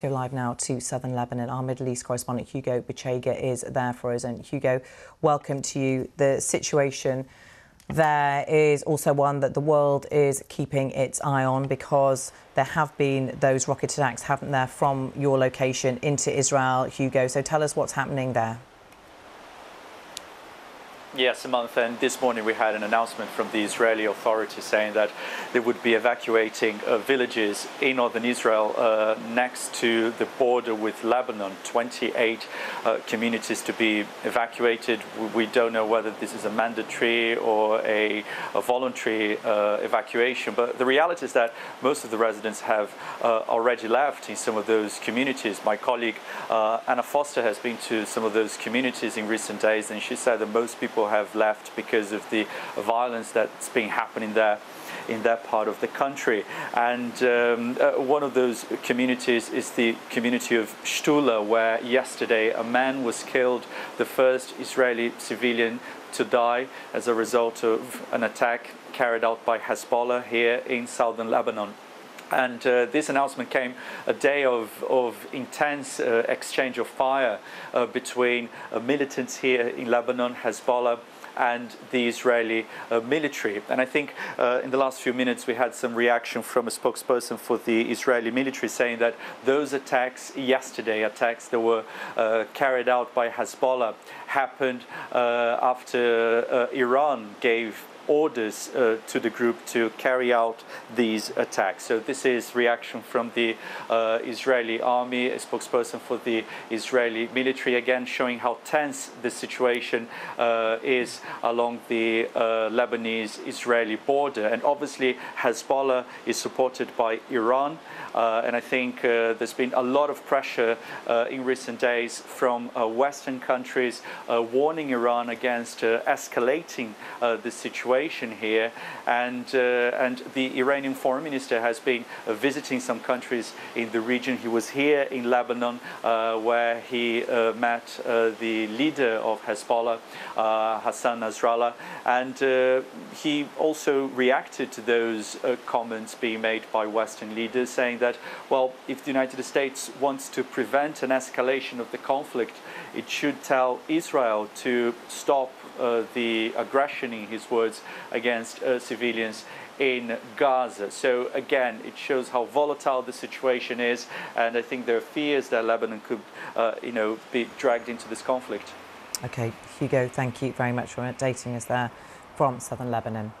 Go live now to southern Lebanon. Our Middle East correspondent Hugo Bachega is there for us. And Hugo, welcome to you. The situation there is also one that the world is keeping its eye on because there have been those rocket attacks, haven't there, from your location into Israel, Hugo. So tell us what's happening there. Yes, Samantha, and this morning we had an announcement from the Israeli authorities saying that they would be evacuating uh, villages in northern Israel uh, next to the border with Lebanon, 28 uh, communities to be evacuated. We don't know whether this is a mandatory or a, a voluntary uh, evacuation, but the reality is that most of the residents have uh, already left in some of those communities. My colleague uh, Anna Foster has been to some of those communities in recent days, and she said that most people have left because of the violence that's been happening there in that part of the country. And um, uh, one of those communities is the community of Shtula, where yesterday a man was killed, the first Israeli civilian to die as a result of an attack carried out by Hezbollah here in southern Lebanon. And uh, this announcement came a day of, of intense uh, exchange of fire uh, between uh, militants here in Lebanon, Hezbollah, and the Israeli uh, military. And I think uh, in the last few minutes we had some reaction from a spokesperson for the Israeli military saying that those attacks yesterday, attacks that were carried out by Hezbollah, happened after Iran gave orders uh, to the group to carry out these attacks. So this is reaction from the uh, Israeli army, a spokesperson for the Israeli military, again showing how tense the situation uh, is along the uh, Lebanese-Israeli border. And obviously Hezbollah is supported by Iran. Uh, and I think uh, there's been a lot of pressure in recent days from Western countries Uh, warning Iran against uh, escalating uh, the situation here, and uh, and the Iranian foreign minister has been uh, visiting some countries in the region. He was here in Lebanon, uh, where he met the leader of Hezbollah, Hassan Nasrallah, and he also reacted to those comments being made by Western leaders, saying that, well, if the United States wants to prevent an escalation of the conflict, it should tell Israel to stop uh, the aggression, in his words, against uh, civilians in Gaza. So again, it shows how volatile the situation is, and I think there are fears that Lebanon could, uh, you know, be dragged into this conflict. Okay, Hugo, thank you very much for updating us there from southern Lebanon.